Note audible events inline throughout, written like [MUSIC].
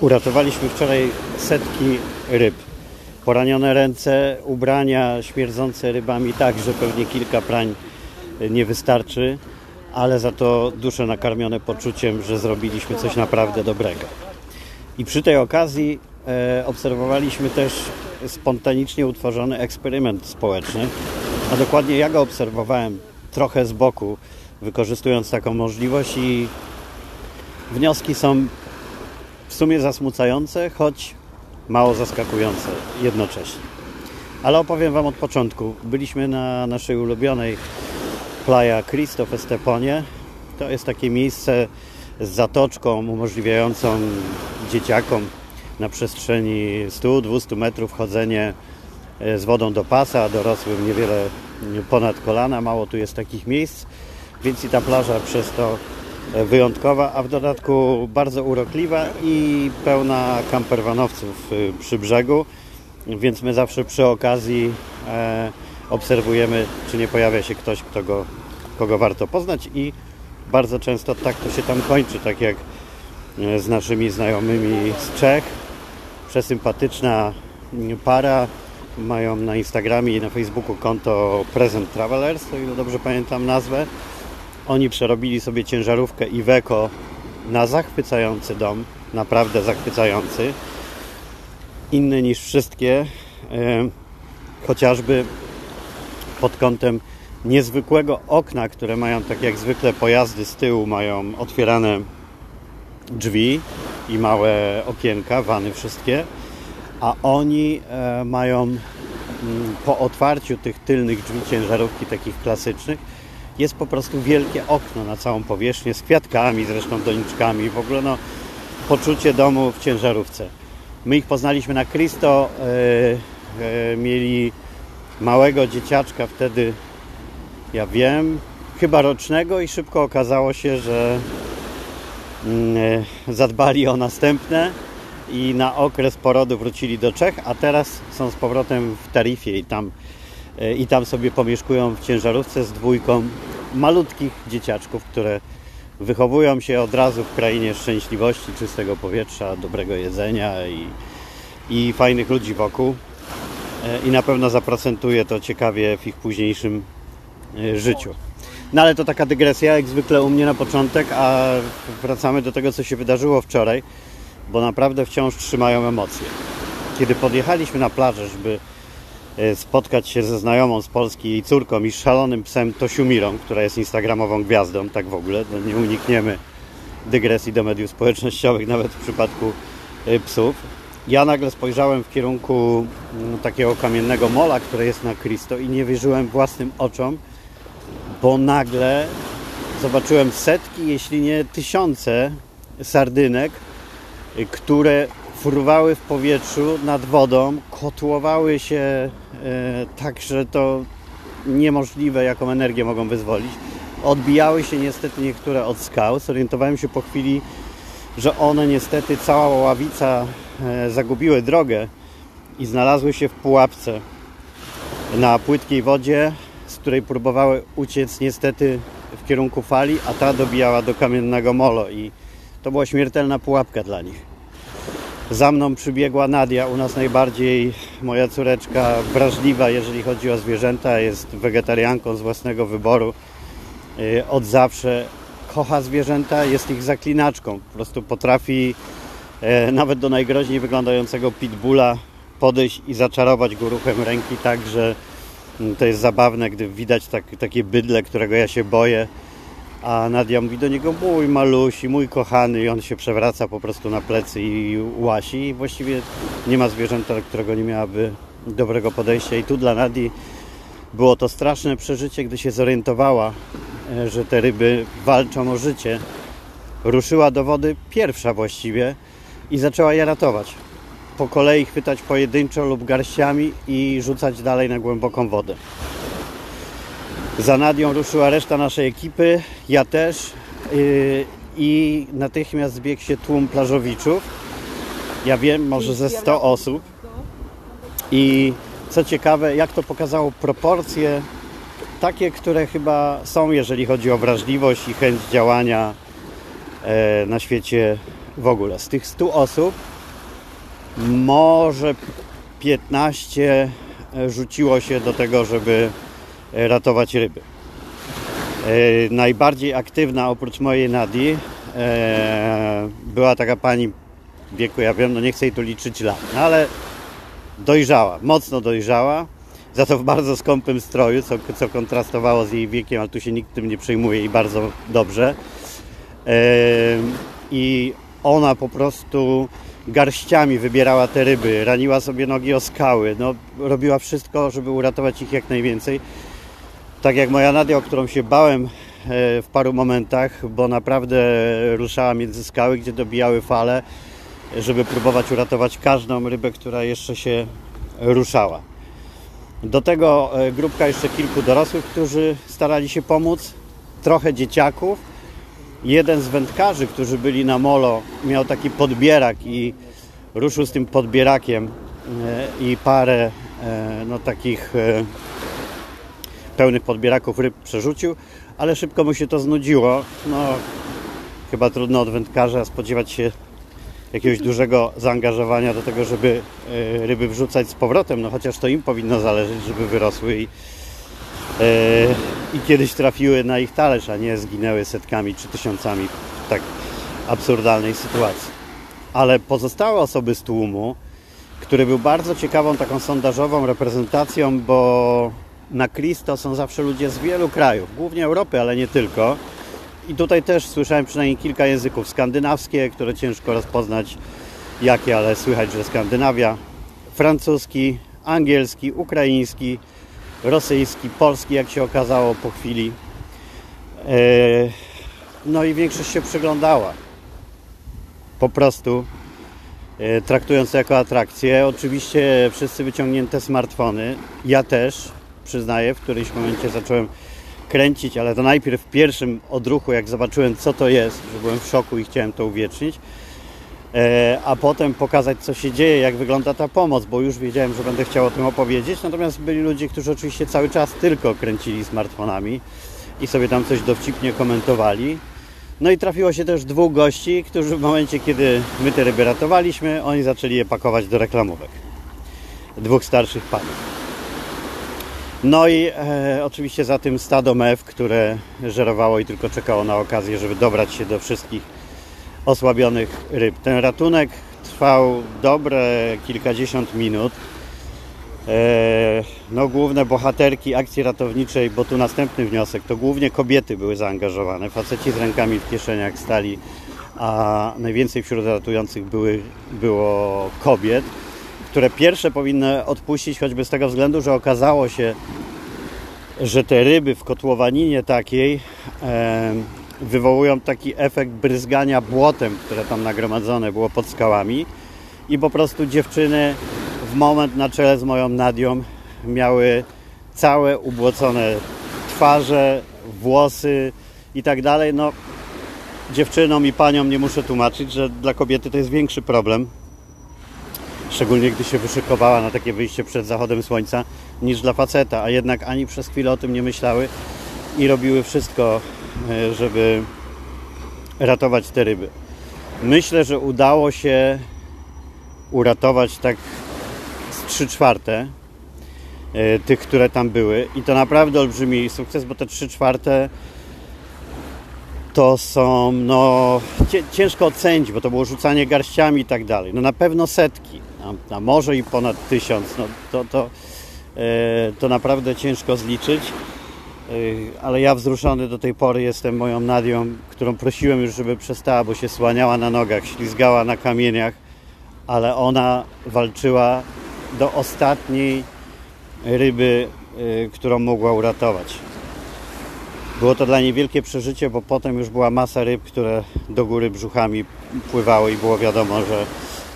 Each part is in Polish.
Uratowaliśmy wczoraj setki ryb. Poranione ręce, ubrania śmierdzące rybami, tak, że pewnie kilka prań nie wystarczy, ale za to dusze nakarmione poczuciem, że zrobiliśmy coś naprawdę dobrego. I przy tej okazji e, obserwowaliśmy też spontanicznie utworzony eksperyment społeczny, a dokładnie ja go obserwowałem trochę z boku, wykorzystując taką możliwość i wnioski są w sumie zasmucające, choć mało zaskakujące jednocześnie. Ale opowiem Wam od początku. Byliśmy na naszej ulubionej Playa Cristo w Esteponie. To jest takie miejsce z zatoczką umożliwiającą dzieciakom na przestrzeni 100-200 metrów chodzenie e, z wodą do pasa, a dorosłym niewiele ponad kolana. Mało tu jest takich miejsc, więc i ta plaża przez to wyjątkowa, a w dodatku bardzo urokliwa i pełna kamperwanowców y, przy brzegu, więc my zawsze przy okazji e, obserwujemy, czy nie pojawia się ktoś, kto go, kogo warto poznać i bardzo często tak to się tam kończy, tak jak e, z naszymi znajomymi z Czech. Przesympatyczna para, mają na Instagramie i na Facebooku konto Present Travelers, o ile dobrze pamiętam nazwę. Oni przerobili sobie ciężarówkę Iveco na zachwycający dom, naprawdę zachwycający. Inny niż wszystkie, e, chociażby pod kątem niezwykłego okna, które mają tak jak zwykle pojazdy z tyłu, mają otwierane drzwi i małe okienka, wany wszystkie, a oni e, mają mm, po otwarciu tych tylnych drzwi ciężarówki takich klasycznych jest po prostu wielkie okno na całą powierzchnię z kwiatkami, zresztą doniczkami, w ogóle no, poczucie domu w ciężarówce. My ich poznaliśmy na Cristo, e, e, mieli małego dzieciaczka wtedy, ja wiem, chyba rocznego i szybko okazało się, że mm, e, zadbali o następne i na okres porodu wrócili do Czech, a teraz są z powrotem w Tarifie i tam i tam sobie pomieszkują w ciężarówce z dwójką malutkich dzieciaczków, które wychowują się od razu w krainie szczęśliwości, czystego powietrza, dobrego jedzenia i, i fajnych ludzi wokół. E, I na pewno zaprocentuje to ciekawie w ich późniejszym e, życiu. No ale to taka dygresja, jak zwykle u mnie na początek, a wracamy do tego, co się wydarzyło wczoraj, bo naprawdę wciąż trzymają emocje. Kiedy podjechaliśmy na plażę, żeby E, spotkać się ze znajomą z Polski, jej córką i szalonym psem Tosiumirą, która jest instagramową gwiazdą, tak w ogóle, no nie unikniemy dygresji do mediów społecznościowych, [LAUGHS] nawet w przypadku e, psów. Ja nagle spojrzałem w kierunku mm, takiego kamiennego mola, które jest na Cristo i nie wierzyłem własnym oczom, bo nagle zobaczyłem setki, jeśli nie tysiące sardynek, e, które fruwały w powietrzu nad wodą, kotłowały się e, tak, że to niemożliwe, jaką energię mogą wyzwolić. Odbijały się niestety niektóre od skał. Zorientowałem się po chwili, że one niestety, cała ławica e, zagubiły drogę i znalazły się w pułapce na płytkiej wodzie, z której próbowały uciec niestety w kierunku fali, a ta dobijała do kamiennego molo i to była śmiertelna pułapka dla nich. Za mną przybiegła Nadia, u nas najbardziej moja córeczka wrażliwa, jeżeli chodzi o zwierzęta, jest wegetarianką z własnego wyboru. Y, od zawsze kocha zwierzęta, jest ich zaklinaczką. Po prostu potrafi e, nawet do najgroźniej wyglądającego pitbulla podejść i zaczarować go ruchem ręki tak, że mm, to jest zabawne, gdy widać tak, takie bydle, którego ja się boję a Nadia mówi do niego, mój malusi, mój kochany i on się przewraca po prostu na plecy i łasi i właściwie nie ma zwierzęta, którego nie miałaby dobrego podejścia i tu dla Nadii było to straszne przeżycie, gdy się zorientowała, e, że te ryby walczą o życie. Ruszyła do wody pierwsza właściwie i zaczęła je ratować. Po kolei chwytać pojedynczo lub garściami i rzucać dalej na głęboką wodę. Za Nadią ruszyła reszta naszej ekipy, ja też yy, i natychmiast zbiegł się tłum plażowiczów. Ja wiem, może ze 100 osób. I co ciekawe, jak to pokazało proporcje takie, które chyba są, jeżeli chodzi o wrażliwość i chęć działania e, na świecie w ogóle. Z tych 100 osób może 15 rzuciło się do tego, żeby ratować ryby. E, najbardziej aktywna oprócz mojej Nadi e, była taka pani w wieku, ja wiem, no nie chcę jej tu liczyć lat, no ale dojrzała, mocno dojrzała, za to w bardzo skąpym stroju, co, co kontrastowało z jej wiekiem, ale tu się nikt tym nie przejmuje i bardzo dobrze. E, I ona po prostu garściami wybierała te ryby, raniła sobie nogi o skały, no, robiła wszystko, żeby uratować ich jak najwięcej. Tak jak moja Nadia, o którą się bałem e, w paru momentach, bo naprawdę ruszała między skały, gdzie dobijały fale, żeby próbować uratować każdą rybę, która jeszcze się ruszała. Do tego e, grupka jeszcze kilku dorosłych, którzy starali się pomóc, trochę dzieciaków. Jeden z wędkarzy, którzy byli na molo, miał taki podbierak i ruszył z tym podbierakiem e, i parę no, takich pełnych podbieraków ryb przerzucił, ale szybko mu się to znudziło. No, chyba trudno od wędkarza spodziewać się jakiegoś dużego zaangażowania do tego, żeby e, ryby wrzucać z powrotem, no chociaż to im powinno zależeć, żeby wyrosły i, e, i kiedyś trafiły na ich talerz, a nie zginęły setkami czy tysiącami w tak absurdalnej sytuacji. Ale pozostałe osoby z tłumu, który był bardzo ciekawą taką sondażową reprezentacją, bo na Kris to są zawsze ludzie z wielu krajów, głównie Europy, ale nie tylko. I tutaj też słyszałem przynajmniej kilka języków skandynawskie, które ciężko rozpoznać jakie, ale słychać, że Skandynawia, francuski, angielski, ukraiński, rosyjski, polski, jak się okazało po chwili. E, no i większość się przyglądała. Po prostu e, traktując to jako atrakcję. Oczywiście wszyscy wyciągnięte smartfony. Ja też przyznaję, w którymś momencie zacząłem kręcić, ale to najpierw w pierwszym odruchu, jak zobaczyłem co to jest, że byłem w szoku i chciałem to uwiecznić, e, a potem pokazać co się dzieje, jak wygląda ta pomoc, bo już wiedziałem, że będę chciał o tym opowiedzieć, natomiast byli ludzie, którzy oczywiście cały czas tylko kręcili smartfonami i sobie tam coś dowcipnie komentowali. No i trafiło się też dwóch gości, którzy w momencie, kiedy my te ryby ratowaliśmy, oni zaczęli je pakować do reklamówek. Dwóch starszych panów. No i e, oczywiście za tym stado mew, które żerowało i tylko czekało na okazję, żeby dobrać się do wszystkich osłabionych ryb. Ten ratunek trwał dobre kilkadziesiąt minut. E, no, główne bohaterki akcji ratowniczej, bo tu następny wniosek, to głównie kobiety były zaangażowane. Faceci z rękami w kieszeniach stali, a najwięcej wśród ratujących były, było kobiet które pierwsze powinny odpuścić choćby z tego względu, że okazało się, że te ryby w kotłowaninie takiej e, wywołują taki efekt bryzgania błotem, które tam nagromadzone było pod skałami i po prostu dziewczyny w moment na czele z moją Nadią miały całe ubłocone twarze, włosy i tak dalej. No, dziewczynom i paniom nie muszę tłumaczyć, że dla kobiety to jest większy problem, szczególnie gdy się wyszykowała na takie wyjście przed zachodem słońca, niż dla faceta, a jednak ani przez chwilę o tym nie myślały i robiły wszystko, e, żeby ratować te ryby. Myślę, że udało się uratować tak z 3 czwarte e, tych, które tam były i to naprawdę olbrzymi sukces, bo te 3 czwarte to są, no, ciężko ocenić, bo to było rzucanie garściami i tak dalej. No na pewno setki, a, a może i ponad tysiąc, no to, to, e, to naprawdę ciężko zliczyć. E, ale ja wzruszony do tej pory jestem moją Nadią, którą prosiłem już, żeby przestała, bo się słaniała na nogach, ślizgała na kamieniach, ale ona walczyła do ostatniej ryby, e, którą mogła uratować. Było to dla niej wielkie przeżycie, bo potem już była masa ryb, które do góry brzuchami pływały i było wiadomo, że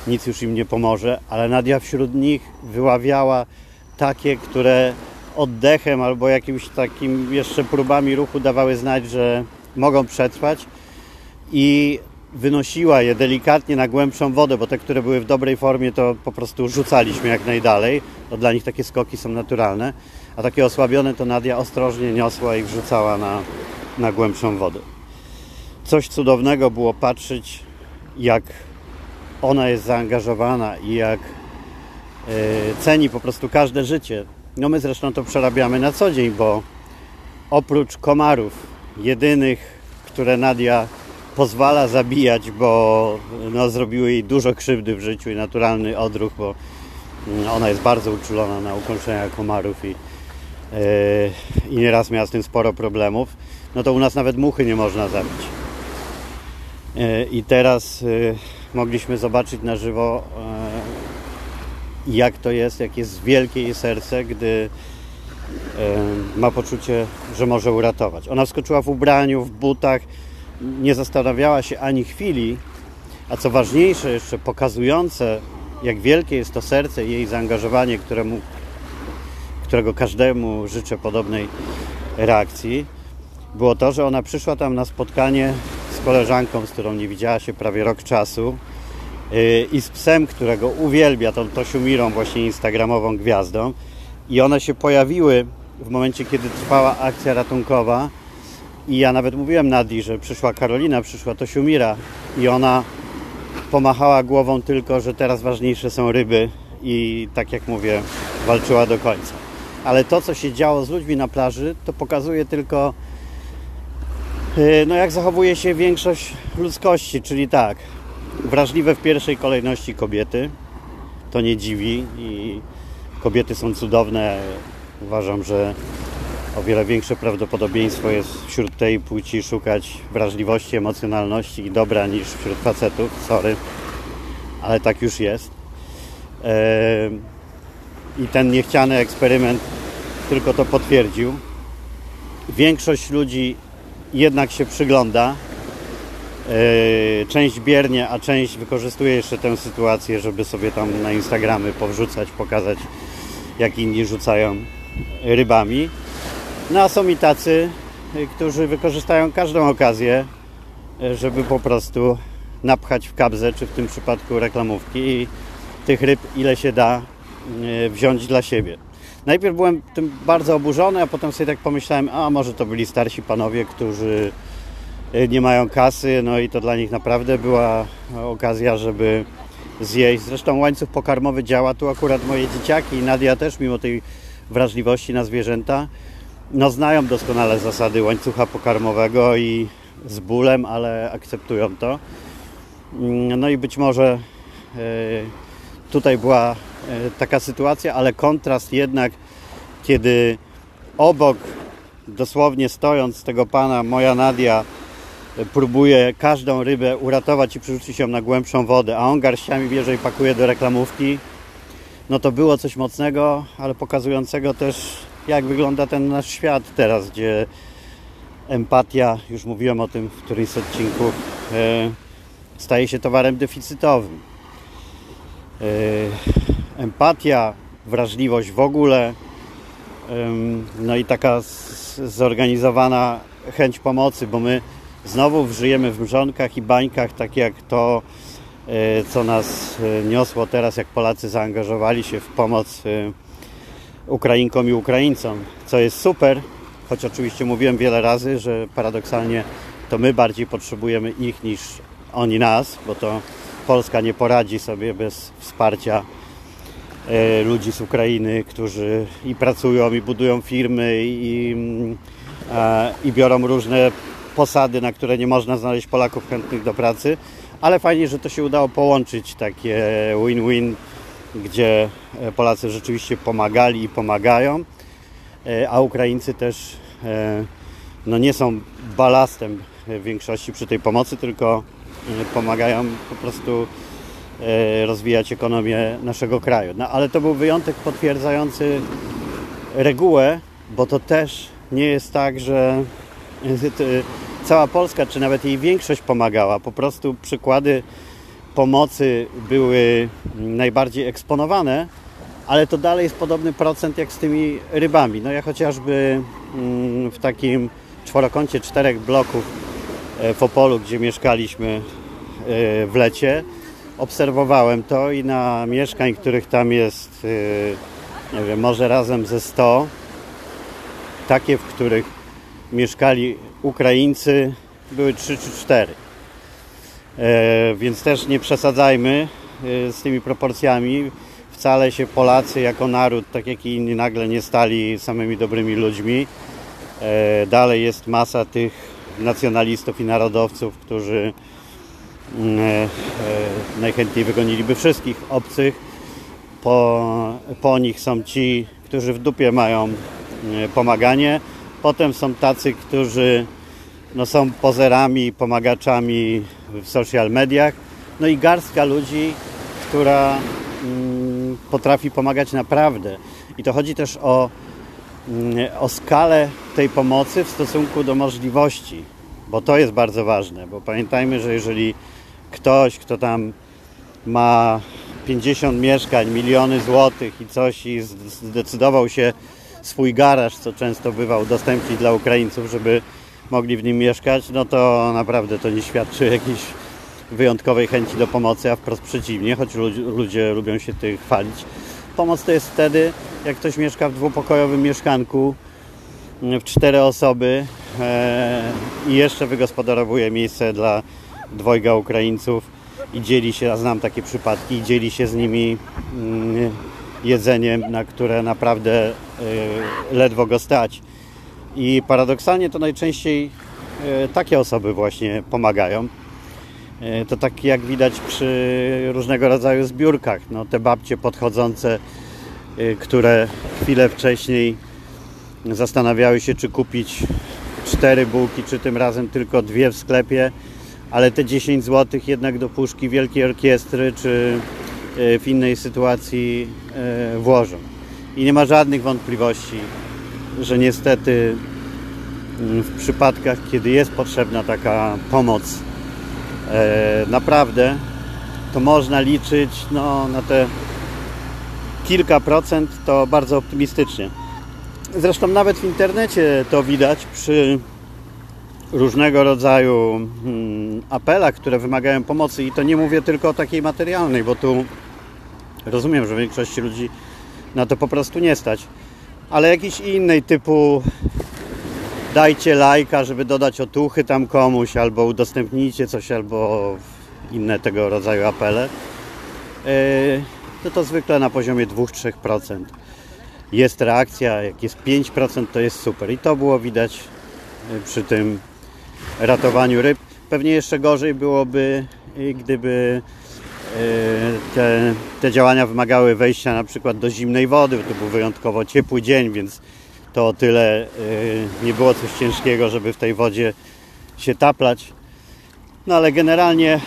nic już im nie pomoże, ale Nadia wśród nich wyławiała takie, które oddechem albo jakimś takim jeszcze próbami ruchu dawały znać, że mogą przetrwać i wynosiła je delikatnie na głębszą wodę, bo te, które były w dobrej formie, to po prostu rzucaliśmy jak najdalej. To dla nich takie skoki są naturalne a takie osłabione to Nadia ostrożnie niosła i wrzucała na, na głębszą wodę. Coś cudownego było patrzeć, jak ona jest zaangażowana i jak ceni po prostu każde życie. No my zresztą to przerabiamy na co dzień, bo oprócz komarów, jedynych, które Nadia pozwala zabijać, bo no, zrobiły jej dużo krzywdy w życiu i naturalny odruch, bo mm, ona jest bardzo uczulona na ukąszenia komarów i, yy, i nieraz miała z tym sporo problemów, no to u nas nawet muchy nie można zabić. Yy, I teraz yy, mogliśmy zobaczyć na żywo, jak to jest, jak jest wielkie jej serce, gdy ma poczucie, że może uratować. Ona wskoczyła w ubraniu, w butach, nie zastanawiała się ani chwili, a co ważniejsze, jeszcze pokazujące, jak wielkie jest to serce i jej zaangażowanie, któremu, którego każdemu życzę podobnej reakcji, było to, że ona przyszła tam na spotkanie koleżanką, z którą nie widziała się prawie rok czasu yy, i z psem, którego uwielbia, tą Tosiumirą, właśnie instagramową gwiazdą. I one się pojawiły w momencie, kiedy trwała akcja ratunkowa i ja nawet mówiłem Nadi, że przyszła Karolina, przyszła Tosiumira i ona pomachała głową tylko, że teraz ważniejsze są ryby i tak jak mówię, walczyła do końca. Ale to, co się działo z ludźmi na plaży, to pokazuje tylko y, no jak zachowuje się większość ludzkości, czyli tak, wrażliwe w pierwszej kolejności kobiety, to nie dziwi i kobiety są cudowne. Uważam, że o wiele większe prawdopodobieństwo jest wśród tej płci szukać wrażliwości, emocjonalności i dobra niż wśród facetów. Sorry, ale tak już jest. I ten niechciany eksperyment tylko to potwierdził. Większość ludzi jednak się przygląda. Część biernie, a część wykorzystuje jeszcze tę sytuację, żeby sobie tam na Instagramy powrzucać, pokazać, jak inni rzucają rybami. No a są i tacy, y, którzy wykorzystają każdą okazję, y, żeby po prostu napchać w kabzę, czy w tym przypadku reklamówki i tych ryb ile się da wziąć dla siebie. Najpierw byłem tym bardzo oburzony, a potem sobie tak pomyślałem, a może to byli starsi panowie, którzy nie mają kasy, no i to dla nich naprawdę była okazja, żeby zjeść. Zresztą łańcuch pokarmowy działa, tu akurat moje dzieciaki i Nadia też, mimo tej wrażliwości na zwierzęta, no, znają doskonale zasady łańcucha pokarmowego i z bólem, ale akceptują to. Mm, no i być może e, tutaj była taka sytuacja, ale kontrast jednak, kiedy obok, dosłownie stojąc tego pana, moja Nadia e, próbuje każdą rybę uratować i przerzucić ją na głębszą wodę, a on garściami bierze i pakuje do reklamówki, no to było coś mocnego, ale pokazującego też jak wygląda ten nasz świat teraz, gdzie empatia, już mówiłem o tym w którymś z odcinków, e, staje się towarem deficytowym. E, empatia, wrażliwość w ogóle, no i taka zorganizowana chęć pomocy, bo my znowu żyjemy w mrzonkach i bańkach, tak jak to, e, co nas niosło teraz, jak Polacy zaangażowali się w pomoc Ukrainkom i Ukraińcom, co jest super, choć oczywiście mówiłem wiele razy, że paradoksalnie to my bardziej potrzebujemy ich niż oni nas, bo to Polska nie poradzi sobie bez wsparcia e, ludzi z Ukrainy, którzy i pracują, i budują firmy, i, i biorą różne posady, na które nie można znaleźć Polaków chętnych do pracy, ale fajnie, że to się udało połączyć takie win-win gdzie e, Polacy rzeczywiście pomagali i pomagają, e, a Ukraińcy też e, no nie są balastem w większości przy tej pomocy, tylko pomagają po prostu rozwijać ekonomię naszego kraju. No ale to był wyjątek potwierdzający regułę, bo to też nie jest tak, że cała Polska, czy nawet jej większość pomagała. Po prostu przykłady pomocy były najbardziej eksponowane, ale to dalej jest podobny procent jak z tymi rybami. No ja chociażby mm, w takim czworokącie czterech bloków e, w Opolu, gdzie mieszkaliśmy e, w lecie, obserwowałem to i na mieszkań, których tam jest, e, nie wiem, może razem ze 100, takie, w których mieszkali Ukraińcy, były 3 czy 4. E, więc też nie przesadzajmy e, z tymi proporcjami. Wcale się Polacy jako naród, tak jak i inni, nagle nie stali samymi dobrymi ludźmi. E, dalej jest masa tych nacjonalistów i narodowców, którzy najchętniej wygoniliby wszystkich obcych. Po, po nich są ci, którzy w dupie mają e, pomaganie. Potem są tacy, którzy no, są pozerami, pomagaczami w social mediach. No i garstka ludzi, która mm, potrafi pomagać naprawdę. I to chodzi też o, mm, o skalę tej pomocy w stosunku do możliwości, bo to jest bardzo ważne, bo pamiętajmy, że jeżeli ktoś, kto tam ma 50 mieszkań, miliony złotych i coś i zdecydował się swój garaż, co często bywa udostępnić dla Ukraińców, żeby mogli w nim mieszkać, no to naprawdę to nie świadczy jakiejś wyjątkowej chęci do pomocy, a wprost przeciwnie, choć ludzie lubią się tym chwalić. Pomoc to jest wtedy, jak ktoś mieszka w dwupokojowym mieszkanku mm, w cztery osoby e, i jeszcze wygospodarowuje miejsce dla dwojga Ukraińców i dzieli się, a znam takie przypadki, dzieli się z nimi mm, jedzeniem, na które naprawdę e, ledwo go stać. I paradoksalnie to najczęściej e, takie osoby właśnie pomagają. E, to tak jak widać przy różnego rodzaju zbiórkach. No, te babcie podchodzące, które chwilę wcześniej zastanawiały się, czy kupić cztery bułki, czy tym razem tylko dwie w sklepie, ale te 10 zł jednak do puszki Wielkiej Orkiestry, czy w innej sytuacji włożą. I nie ma żadnych wątpliwości, że niestety mm, w przypadkach, kiedy jest potrzebna taka pomoc, e, naprawdę to można liczyć no, na te kilka procent, to bardzo optymistycznie. Zresztą nawet w internecie to widać przy różnego rodzaju mm, apelach, które wymagają pomocy i to nie mówię tylko o takiej materialnej, bo tu rozumiem, że większości ludzi na to po prostu nie stać ale jakiś innej typu dajcie lajka, żeby dodać otuchy tam komuś, albo udostępnijcie coś, albo inne tego rodzaju apele, e, to to zwykle na poziomie 2-3%. Jest reakcja, jak jest 5% to jest super i to było widać e, przy tym ratowaniu ryb. Pewnie jeszcze gorzej byłoby, gdyby E, te, te działania wymagały wejścia na przykład do zimnej wody, to był wyjątkowo ciepły dzień, więc to o tyle e, nie było coś ciężkiego, żeby w tej wodzie się taplać. No ale generalnie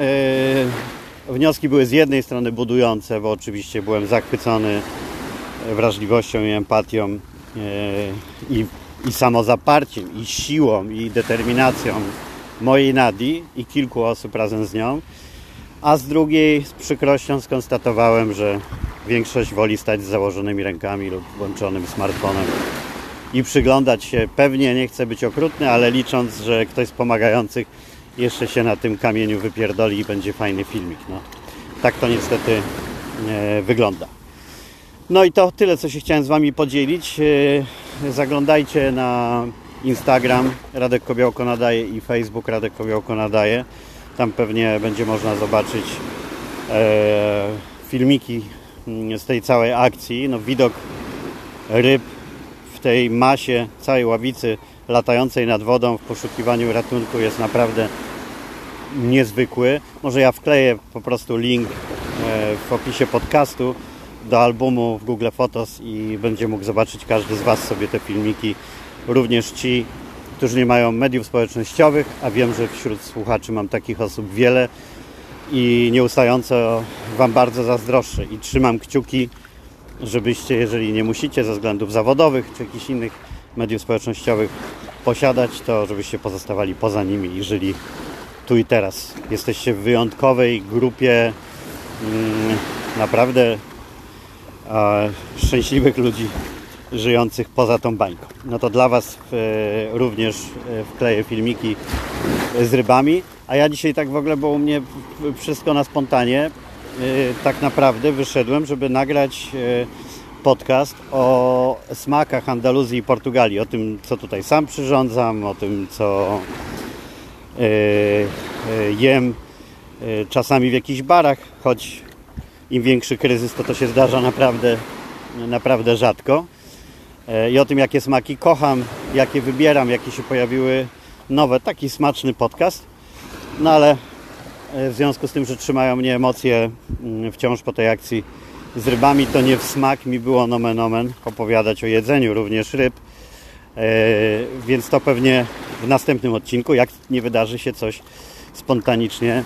e, wnioski były z jednej strony budujące, bo oczywiście byłem zachwycony wrażliwością i empatią i, i samozaparciem, i siłą, i determinacją mojej Nadi i kilku osób razem z nią a z drugiej z przykrością skonstatowałem, że większość woli stać z założonymi rękami lub włączonym smartfonem i przyglądać się. Pewnie nie chcę być okrutny, ale licząc, że ktoś z pomagających jeszcze się na tym kamieniu wypierdoli i będzie fajny filmik. No, tak to niestety e, wygląda. No i to tyle, co się chciałem z Wami podzielić. Zaglądajcie na Instagram Radek Kobiołko nadaje i Facebook Radek Kobiołko nadaje. Tam pewnie będzie można zobaczyć e, filmiki mm, z tej całej akcji. No, widok ryb w tej masie całej ławicy latającej nad wodą w poszukiwaniu ratunku jest naprawdę niezwykły. Może ja wkleję po prostu link e, w opisie podcastu do albumu w Google Photos i będzie mógł zobaczyć każdy z Was sobie te filmiki. Również ci, którzy nie mają mediów społecznościowych, a wiem, że wśród słuchaczy mam takich osób wiele i nieustająco Wam bardzo zazdroszczę i trzymam kciuki, żebyście, jeżeli nie musicie ze względów zawodowych czy jakichś innych mediów społecznościowych posiadać, to żebyście pozostawali poza nimi i żyli tu i teraz. Jesteście w wyjątkowej grupie mm, naprawdę szczęśliwych ludzi, żyjących poza tą bańką. No to dla Was e, również e, wkleję filmiki z rybami. A ja dzisiaj tak w ogóle, bo u mnie wszystko na spontanie, e, tak naprawdę wyszedłem, żeby nagrać podcast o smakach Andaluzji i Portugalii, o tym, co tutaj sam przyrządzam, o tym, co e, e, jem e, czasami w jakichś barach, choć im większy kryzys, to to się zdarza naprawdę, naprawdę rzadko. E, I o tym, jakie smaki kocham, jakie wybieram, jakie się pojawiły nowe. Taki smaczny podcast. No ale e, w związku z tym, że trzymają mnie emocje mm, wciąż po tej akcji z rybami, to nie w smak mi było nomen omen opowiadać o jedzeniu również ryb. E, Więc to pewnie w następnym odcinku, jak nie wydarzy się coś spontanicznie,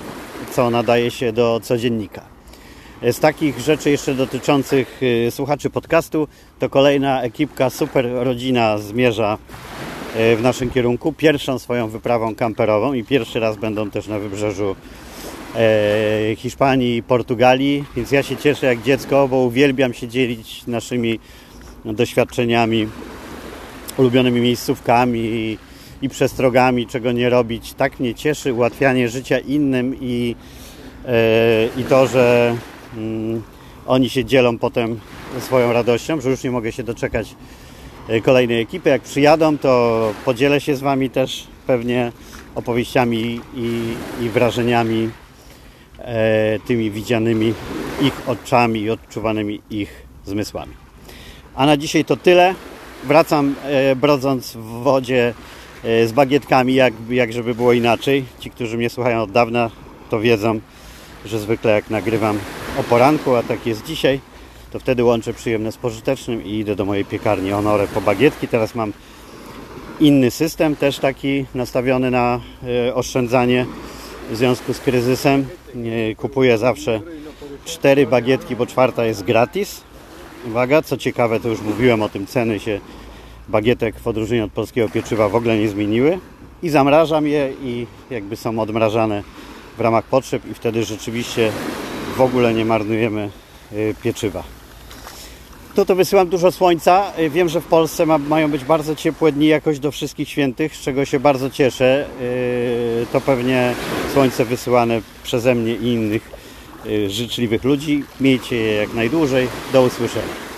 co nadaje się do codziennika. Z takich rzeczy jeszcze dotyczących y, słuchaczy podcastu, to kolejna ekipka Super Rodzina zmierza y, w naszym kierunku. Pierwszą swoją wyprawą kamperową i pierwszy raz będą też na wybrzeżu e, Hiszpanii i Portugalii, więc ja się cieszę jak dziecko, bo uwielbiam się dzielić naszymi doświadczeniami, ulubionymi miejscówkami i, i przestrogami, czego nie robić. Tak mnie cieszy ułatwianie życia innym i, e, i to, że oni się dzielą potem swoją radością, że już nie mogę się doczekać e, kolejnej ekipy. Jak przyjadą, to podzielę się z Wami też pewnie opowieściami i, i wrażeniami e, tymi widzianymi ich oczami i odczuwanymi ich zmysłami. A na dzisiaj to tyle. Wracam e, brodząc w wodzie e, z bagietkami, jak, jak żeby było inaczej. Ci, którzy mnie słuchają od dawna, to wiedzą, że zwykle jak nagrywam o poranku, a tak jest dzisiaj, to wtedy łączę przyjemne z pożytecznym i idę do mojej piekarni Honore po bagietki. Teraz mam inny system, też taki nastawiony na e, oszczędzanie w związku z kryzysem. Kupuję zawsze cztery bagietki, bo czwarta jest gratis. Uwaga, co ciekawe, to już mówiłem o tym, ceny się bagietek w odróżnieniu od polskiego pieczywa w ogóle nie zmieniły. I zamrażam je i jakby są odmrażane w ramach potrzeb i wtedy rzeczywiście w ogóle nie marnujemy y, pieczywa. Tu to wysyłam dużo słońca. Y, Wiem, że w Polsce ma, mają być bardzo ciepłe dni jakoś do wszystkich świętych, z czego się bardzo cieszę. Y, To pewnie słońce wysyłane przeze mnie i innych życzliwych ludzi. Miejcie je jak najdłużej. Do usłyszenia.